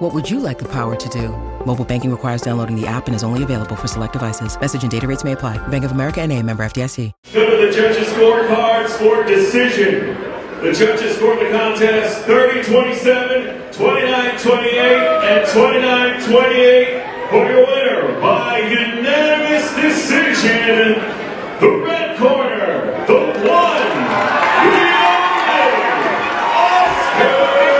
What would you like the power to do? Mobile banking requires downloading the app and is only available for select devices. Message and data rates may apply. Bank of America and a member FDIC. The judges' scorecards for decision. The judges scored the contest 30-27, 29-28, and 29-28 for your winner by unanimous decision. The red corner, the one, the only, Oscar Willis.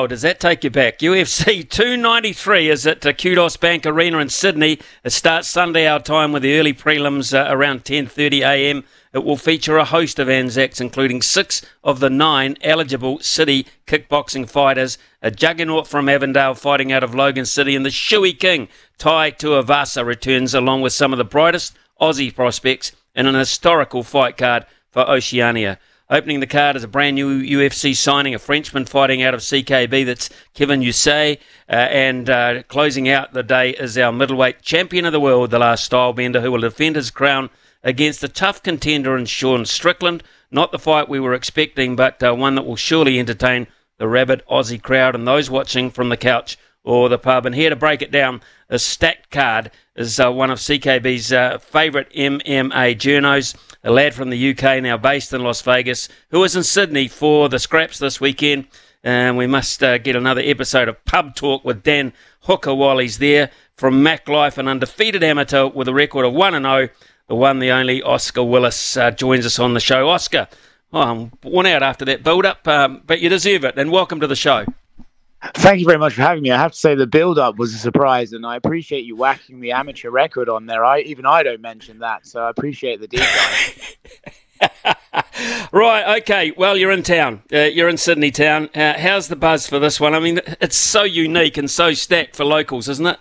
Wow, does that take you back? UFC 293 is at uh, Kudos Bank Arena in Sydney. It starts Sunday our time with the early prelims uh, around 10:30 a.m. It will feature a host of Anzacs, including six of the nine eligible city kickboxing fighters. A juggernaut from Avondale fighting out of Logan City, and the Shoey King, Tai Tuivasa, returns along with some of the brightest Aussie prospects in an historical fight card for Oceania. Opening the card is a brand new UFC signing, a Frenchman fighting out of CKB. That's Kevin Jousset. Uh, and uh, closing out the day is our middleweight champion of the world, the last style bender, who will defend his crown against a tough contender in Sean Strickland. Not the fight we were expecting, but uh, one that will surely entertain the rabid Aussie crowd and those watching from the couch or the pub. And here to break it down, a stacked card is uh, one of CKB's uh, favourite MMA journos, a lad from the UK now based in Las Vegas, who is in Sydney for the scraps this weekend. And we must uh, get another episode of Pub Talk with Dan Hooker while he's there. From Mac Life, an undefeated amateur with a record of 1 0, the one, the only Oscar Willis uh, joins us on the show. Oscar, oh, I'm worn out after that build up, um, but you deserve it. And welcome to the show. Thank you very much for having me. I have to say the build-up was a surprise, and I appreciate you whacking the amateur record on there. I even I don't mention that, so I appreciate the deep right, okay. Well, you're in town. Uh, you're in Sydney town. Uh, how's the buzz for this one? I mean, it's so unique and so stacked for locals, isn't it?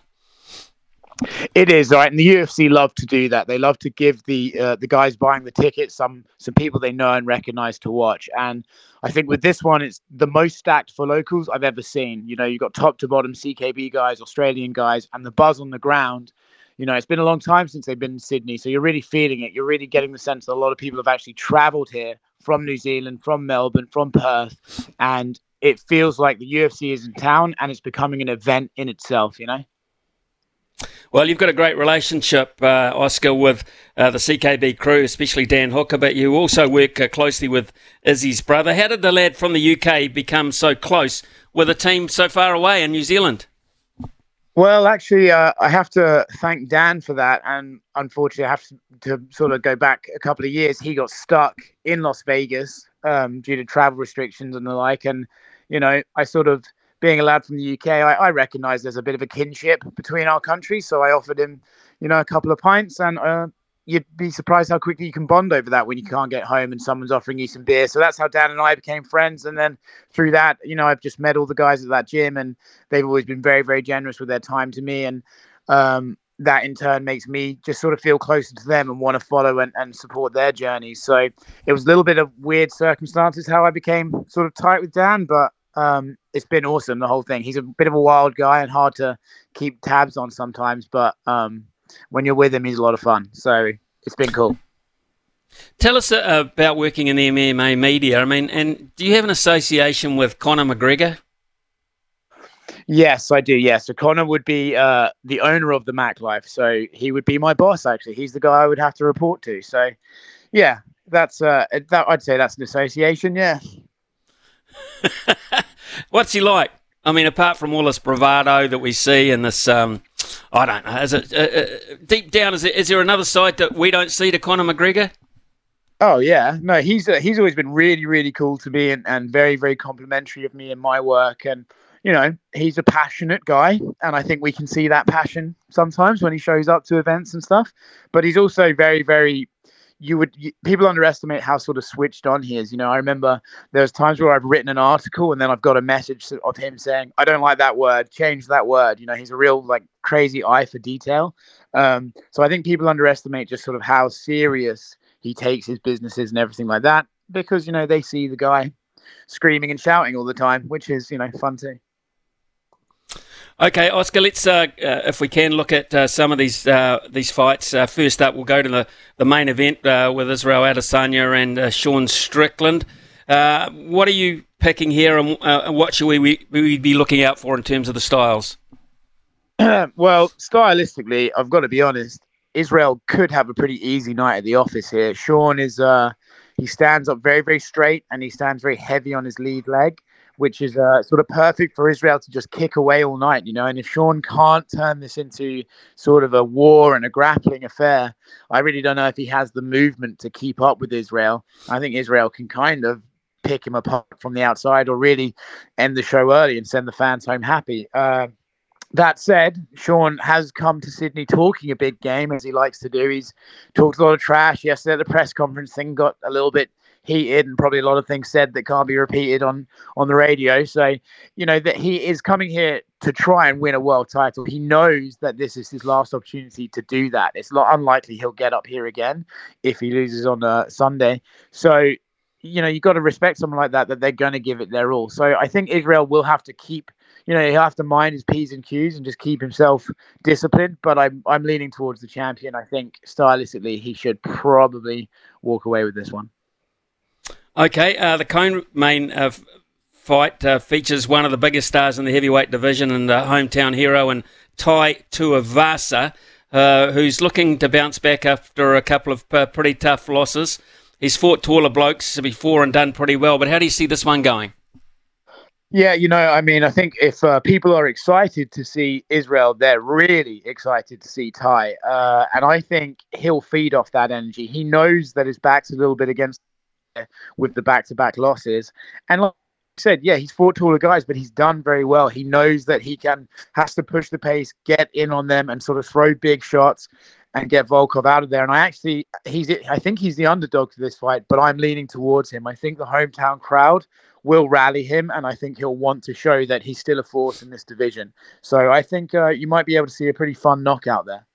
It is right, and the UFC love to do that. They love to give the uh, the guys buying the tickets some some people they know and recognize to watch. And I think with this one, it's the most stacked for locals I've ever seen. You know, you've got top to bottom CKB guys, Australian guys, and the buzz on the ground. You know, it's been a long time since they've been in Sydney, so you're really feeling it. You're really getting the sense that a lot of people have actually travelled here from New Zealand, from Melbourne, from Perth, and it feels like the UFC is in town and it's becoming an event in itself. You know. Well, you've got a great relationship, uh, Oscar, with uh, the CKB crew, especially Dan Hooker, but you also work uh, closely with Izzy's brother. How did the lad from the UK become so close with a team so far away in New Zealand? Well, actually, uh, I have to thank Dan for that. And unfortunately, I have to, to, sort of go back a couple of years. He got stuck in Las Vegas um, due to travel restrictions and the like. And, you know, I sort of being a lad from the UK, I, I recognise there's a bit of a kinship between our countries. So I offered him, you know, a couple of pints, and uh, you'd be surprised how quickly you can bond over that when you can't get home and someone's offering you some beer. So that's how Dan and I became friends. And then through that, you know, I've just met all the guys at that gym, and they've always been very, very generous with their time to me. And um, that in turn makes me just sort of feel closer to them and want to follow and, and support their journey. So it was a little bit of weird circumstances how I became sort of tight with Dan, but um, it's been awesome the whole thing. He's a bit of a wild guy and hard to keep tabs on sometimes, but um, when you're with him, he's a lot of fun. So it's been cool. Tell us uh, about working in the MMA media. I mean, and do you have an association with Conor McGregor? Yes, I do. Yes, so Conor would be uh, the owner of the Mac Life, so he would be my boss. Actually, he's the guy I would have to report to. So, yeah, that's uh, that. I'd say that's an association. Yeah. What's he like? I mean, apart from all this bravado that we see and this, um, I don't know. Is it uh, uh, deep down? Is, there another side that we don't see to Conor McGregor? Oh yeah, no, he's uh, he's always been really really cool to me and, and very very complimentary of me and my work and you know he's a passionate guy and I think we can see that passion sometimes when he shows up to events and stuff. But he's also very very you would you, people underestimate how sort of switched on he is. You know, I remember there's times where I've written an article and then I've got a message of him saying, "I don't like that word, change that word." You know, he's a real like crazy eye for detail. Um, so I think people underestimate just sort of how serious he takes his businesses and everything like that because you know they see the guy screaming and shouting all the time, which is you know fun too. Okay, Oscar. Let's, uh, uh, if we can, look at uh, some of these uh, these fights. Uh, first up, we'll go to the, the main event uh, with Israel Adesanya and Sean Strickland. what are you picking here, and what should we, we, we be looking out for in terms of the styles? well, stylistically, I've got to be honest. Israel could have a pretty easy night at the office here. Sean is he stands up very very straight and he stands very heavy on his lead leg which is uh, sort of perfect for Israel to just kick away all night, you know. And if Sean can't turn this into sort of a war and a grappling affair, I really don't know if he has the movement to keep up with Israel. I think Israel can kind of pick him apart from the outside or really end the show early and send the fans home happy. Uh, that said, Sean has come to Sydney talking a big game as he likes to do. He's talked a lot of trash yesterday at the press conference. Thing got a little bit heated and probably a lot of things said that can't be repeated on on the radio. So, you know, that he is coming here to try and win a world title. He knows that this is his last opportunity to do that. It's not unlikely he'll get up here again if he loses on a uh, Sunday. So, you know, you've got to respect someone like that, that they're going to give it their all. So I think Israel will have to keep, you know, he'll have to mind his P's and Q's and just keep himself disciplined. But I'm, I'm leaning towards the champion. I think stylistically, he should probably walk away with this one. Okay, uh, the co-main uh, fight uh, features one of the biggest stars in the heavyweight division and the hometown hero, and Tai Tuivasa, uh, who's looking to bounce back after a couple of uh, pretty tough losses. He's fought taller blokes before and done pretty well, but how do you see this one going? Yeah, you know, I mean, I think if uh, people are excited to see Israel, they're really excited to see Ty. Uh, and I think he'll feed off that energy. He knows that his back's a little bit against with the back-to-back losses. And like said, yeah, he's fought taller guys, but he's done very well. He knows that he can has to push the pace, get in on them, and sort of throw big shots and get Volkov out of there. And I actually, he's, I think he's the underdog to this fight, but I'm leaning towards him. I think the hometown crowd will rally him, and I think he'll want to show that he's still a force in this division. So I think uh, you might be able to see a pretty fun knockout there.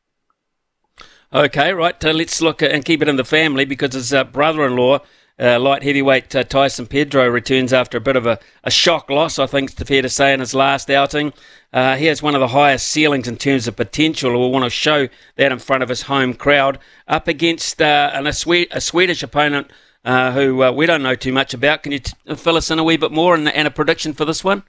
Okay, right. Uh, let's look at, and keep it in the family because his uh, brother-in-law uh, light heavyweight uh, Tyson Pedro returns after a bit of a, a shock loss, I think it's fair to say, in his last outing. Uh, he has one of the highest ceilings in terms of potential. We'll want to show that in front of his home crowd up against an, a, Swe- a Swedish opponent uh, who uh, we don't know too much about. Can you t- fill us in a wee bit more and, and a prediction for this one?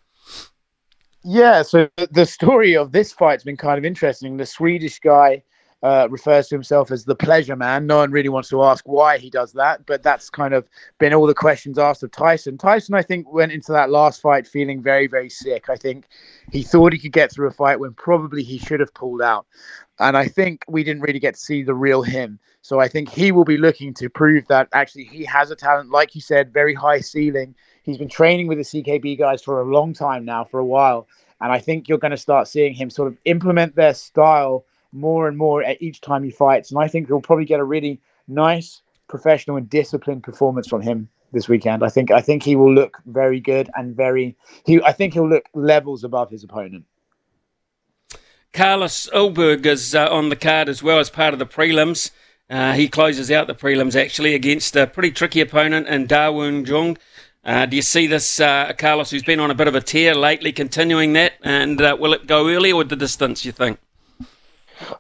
Yeah, so the story of this fight's been kind of interesting. The Swedish guy uh, refers to himself as the pleasure man. No one really wants to ask why he does that, but that's kind of been all the questions asked of Tyson. Tyson, I think, went into that last fight feeling very, very sick. I think he thought he could get through a fight when probably he should have pulled out. And I think we didn't really get to see the real him. So I think he will be looking to prove that actually he has a talent, like you said, very high ceiling. He's been training with the CKB guys for a long time now, for a while. And I think you're going to start seeing him sort of implement their style more and more at each time he fights. And I think we'll probably get a really nice, professional, and disciplined performance from him this weekend. I think I think he will look very good and very he I think he'll look levels above his opponent. Carlos Ulberg is uh, on the card as well as part of the prelims. Uh, he closes out the prelims actually against a pretty tricky opponent in Da Woon Jung. Uh, do you see this, uh, Carlos, who's been on a bit of a tear lately, continuing that? And uh, will it go early or the distance, you think?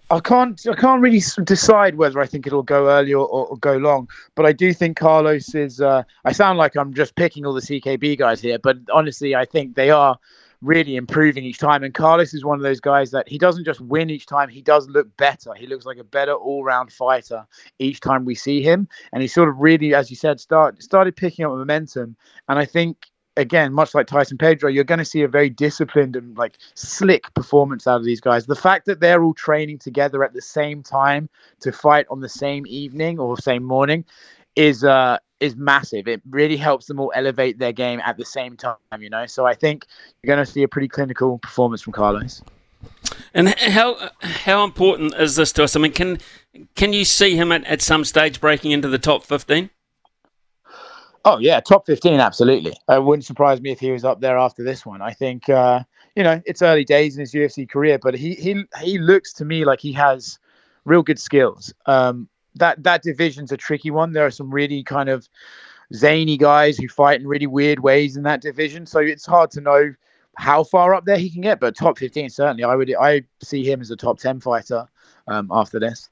I can't I can't really decide whether I think it'll go early or, or, or go long, but I do think Carlos is. Uh, I sound like I'm just picking all the CKB guys here, but honestly, I think they are really improving each time. And Carlos is one of those guys that he doesn't just win each time; he does look better. He looks like a better all-round fighter each time we see him, and he sort of really, as you said, start started picking up momentum. And I think again, much like Tyson Pedro, you're going to see a very disciplined and like slick performance out of these guys. The fact that they're all training together at the same time to fight on the same evening or same morning is uh is massive. It really helps them all elevate their game at the same time, you know. So I think you're going to see a pretty clinical performance from Carlos. And how how important is this to us? I mean, can can you see him at, at some stage breaking into the top fifteen? Oh yeah, top fifteen, absolutely. It wouldn't surprise me if he was up there after this one. I think uh, you know it's early days in his UFC career, but he he he looks to me like he has real good skills. Um, that that division's a tricky one. There are some really kind of zany guys who fight in really weird ways in that division, so it's hard to know how far up there he can get. But top fifteen, certainly, I would I see him as a top ten fighter um, after this.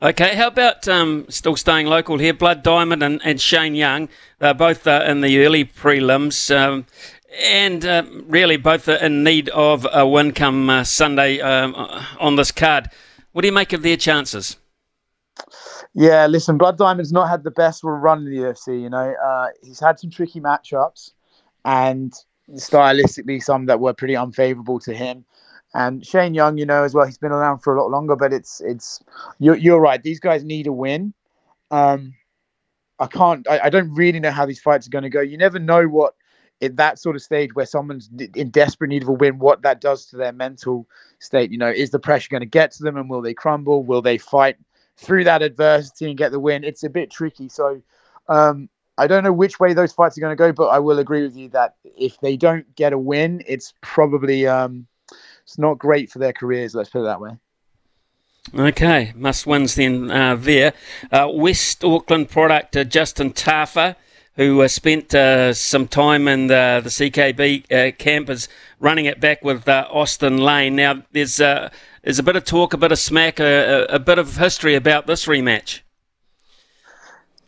Okay, how about um, still staying local here? Blood Diamond and, and Shane Young, they're both uh, in the early prelims. Um, and uh, really both in need of a win come uh, Sunday um, on this card. What do you make of their chances? Yeah, listen, Blood Diamond's not had the best run in the UFC. You know, uh, he's had some tricky matchups, and stylistically, some that were pretty unfavourable to him. And Shane Young, you know, as well, he's been around for a lot longer. But it's it's you're, you're right. These guys need a win. Um, I can't. I, I don't really know how these fights are going to go. You never know what at that sort of stage where someone's in desperate need of a win, what that does to their mental state. You know, is the pressure going to get to them, and will they crumble? Will they fight through that adversity and get the win? It's a bit tricky. So. Um, I don't know which way those fights are going to go, but I will agree with you that if they don't get a win, it's probably um, it's not great for their careers. Let's put it that way. Okay, must wins then uh, there. Uh, West Auckland product uh, Justin Tafa, who uh, spent uh, some time in the, the CKB uh, camp, is running it back with Austin Lane. Now, there's there's a bit of talk, a bit of smack, a, a, a bit of history about this rematch.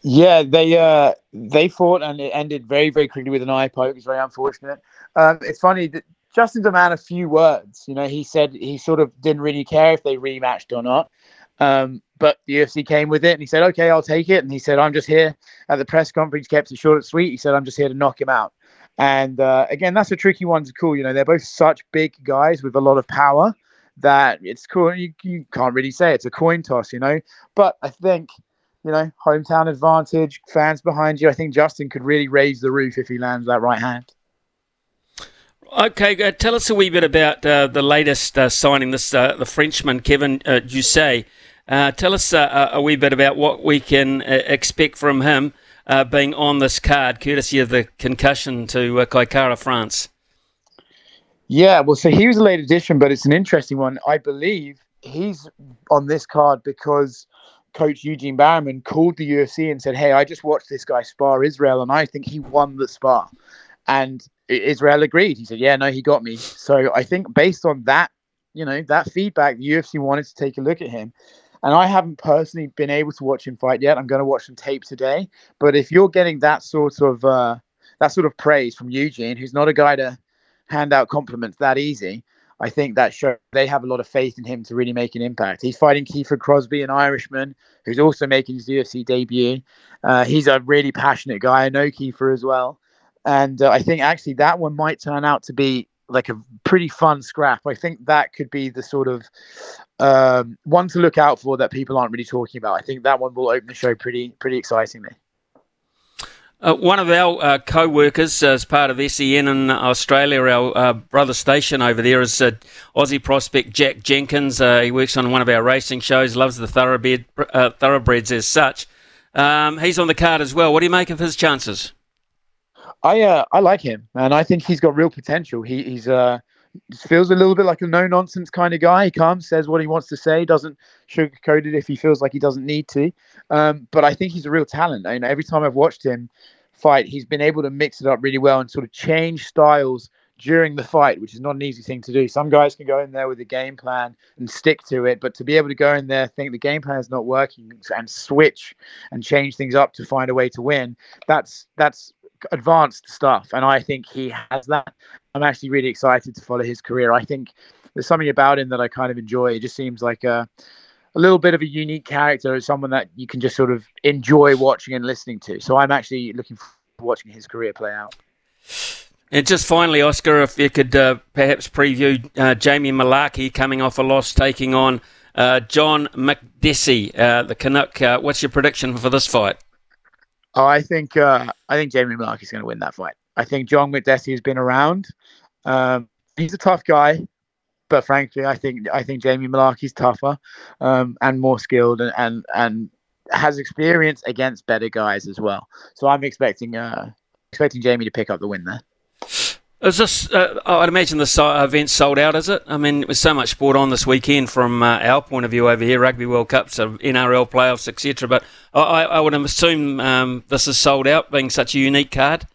Yeah, they uh, they fought and it ended very very quickly with an eye poke. It's very unfortunate. Um, it's funny that Justin's a man of few words. You know, he said he sort of didn't really care if they rematched or not. Um, but the UFC came with it and he said, okay, I'll take it. And he said, I'm just here at the press conference, kept it short and sweet. He said, I'm just here to knock him out. And uh, again, that's a tricky one to call. You know, they're both such big guys with a lot of power that it's cool. You, you can't really say it's a coin toss, you know. But I think, you know, hometown advantage, fans behind you. I think Justin could really raise the roof if he lands that right hand. Okay, uh, tell us a wee bit about uh, the latest uh, signing, this uh, the Frenchman Kevin uh. Uh, tell us a wee bit about what we can expect from him being on this card, courtesy of the concussion to Kai Kara France. Yeah, well, so he was a late addition, but it's an interesting one. I believe he's on this card because coach Eugene Bareman called the UFC and said, "Hey, I just watched this guy spar Israel, and I think he won the spar." And Israel agreed. He said, "Yeah, no, he got me." So I think based on that, you know, that feedback, the UFC wanted to take a look at him. And I haven't personally been able to watch him fight yet. I'm going to watch some tape today. But if you're getting that sort of uh, that sort of praise from Eugene, who's not a guy to hand out compliments that easy, I think that shows they have a lot of faith in him to really make an impact. He's fighting Kiefer Crosbie, an Irishman, who's also making his UFC debut. Uh, he's a really passionate guy. I know Kiefer as well and uh, I think actually that one might turn out to be like a pretty fun scrap. I think that could be the sort of um, one to look out for that people aren't really talking about. I think that one will open the show pretty pretty excitingly. Uh, one of our uh, co-workers as part of SEN in Australia, our uh, brother station over there, is uh, Aussie prospect Jack Jenkins. Uh, he works on one of our racing shows, loves the thoroughbred, uh, thoroughbreds as such. Um, he's on the card as well. What do you make of his chances? I uh, I like him, and I think he's got real potential. He he's uh feels a little bit like a no nonsense kind of guy. He comes, says what he wants to say, doesn't sugarcoat it if he feels like he doesn't need to. Um, but I think he's a real talent. I, know, every time I've watched him fight, he's been able to mix it up really well and sort of change styles during the fight, which is not an easy thing to do. Some guys can go in there with a game plan and stick to it, but to be able to go in there, think the game plan is not working, and switch and change things up to find a way to win, that's that's advanced stuff, and I think he has that. I'm actually really excited to follow his career. I think there's something about him that I kind of enjoy. It just seems like a, a little bit of a unique character, someone that you can just sort of enjoy watching and listening to. So I'm actually looking forward to watching his career play out. And just finally, Oscar, if you could uh, perhaps preview uh, Jamie Mullarkey coming off a loss, taking on uh, John Makdessi, uh, the Canuck. Uh, what's your prediction for this fight? Oh, I think uh, I think Jamie Mullarkey is going to win that fight. I think John Makdessi has been around. Um, he's a tough guy. but frankly, I think I think Jamie Mullarkey's tougher um, and more skilled and, and and has experience against better guys as well. So I'm expecting uh, expecting Jamie to pick up the win there. Is this? Uh, I'd imagine the event sold out. Is it? I mean, with so much sport on this weekend from uh, our point of view over here, Rugby World Cups, NRL playoffs, etc. But I, I, would assume um, this is sold out, being such a unique card.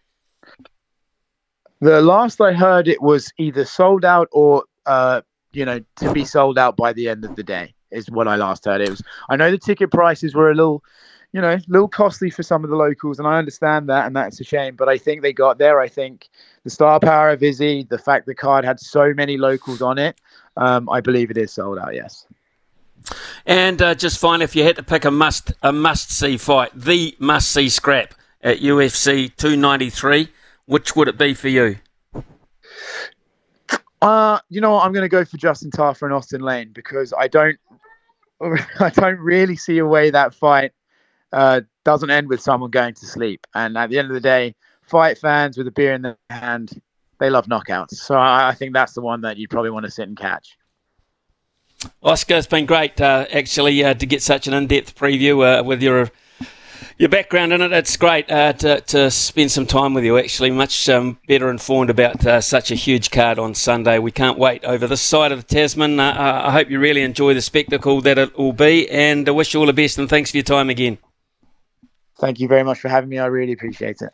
The last I heard, it was either sold out or uh, you know to be sold out by the end of the day. Is what I last heard. It was. I know the ticket prices were a little you know, a little costly for some of the locals, and I understand that, and that's a shame. But I think they got there. I think the star power of Izzy, the fact the card had so many locals on it, um, I believe it is sold out. Yes. And uh, just finally, if you had to pick a must a must see fight, the must see scrap at UFC 293, which would it be for you? Uh, you know what? I'm going to go for Justin Tafa and Austin Lane because I don't, I don't really see a way that fight uh, doesn't end with someone going to sleep. And at the end of the day, fight fans with a beer in their hand, they love knockouts. So I, I think that's the one that you'd probably want to sit and catch. Oscar, it's been great uh, actually uh, to get such an in-depth preview uh, with your your background in it. It's great uh, to, to spend some time with you. Actually, much um, better informed about uh, such a huge card on Sunday. We can't wait over this side of the Tasman. Uh, I hope you really enjoy the spectacle that it will be, and I wish you all the best. And thanks for your time again. Thank you very much for having me. I really appreciate it.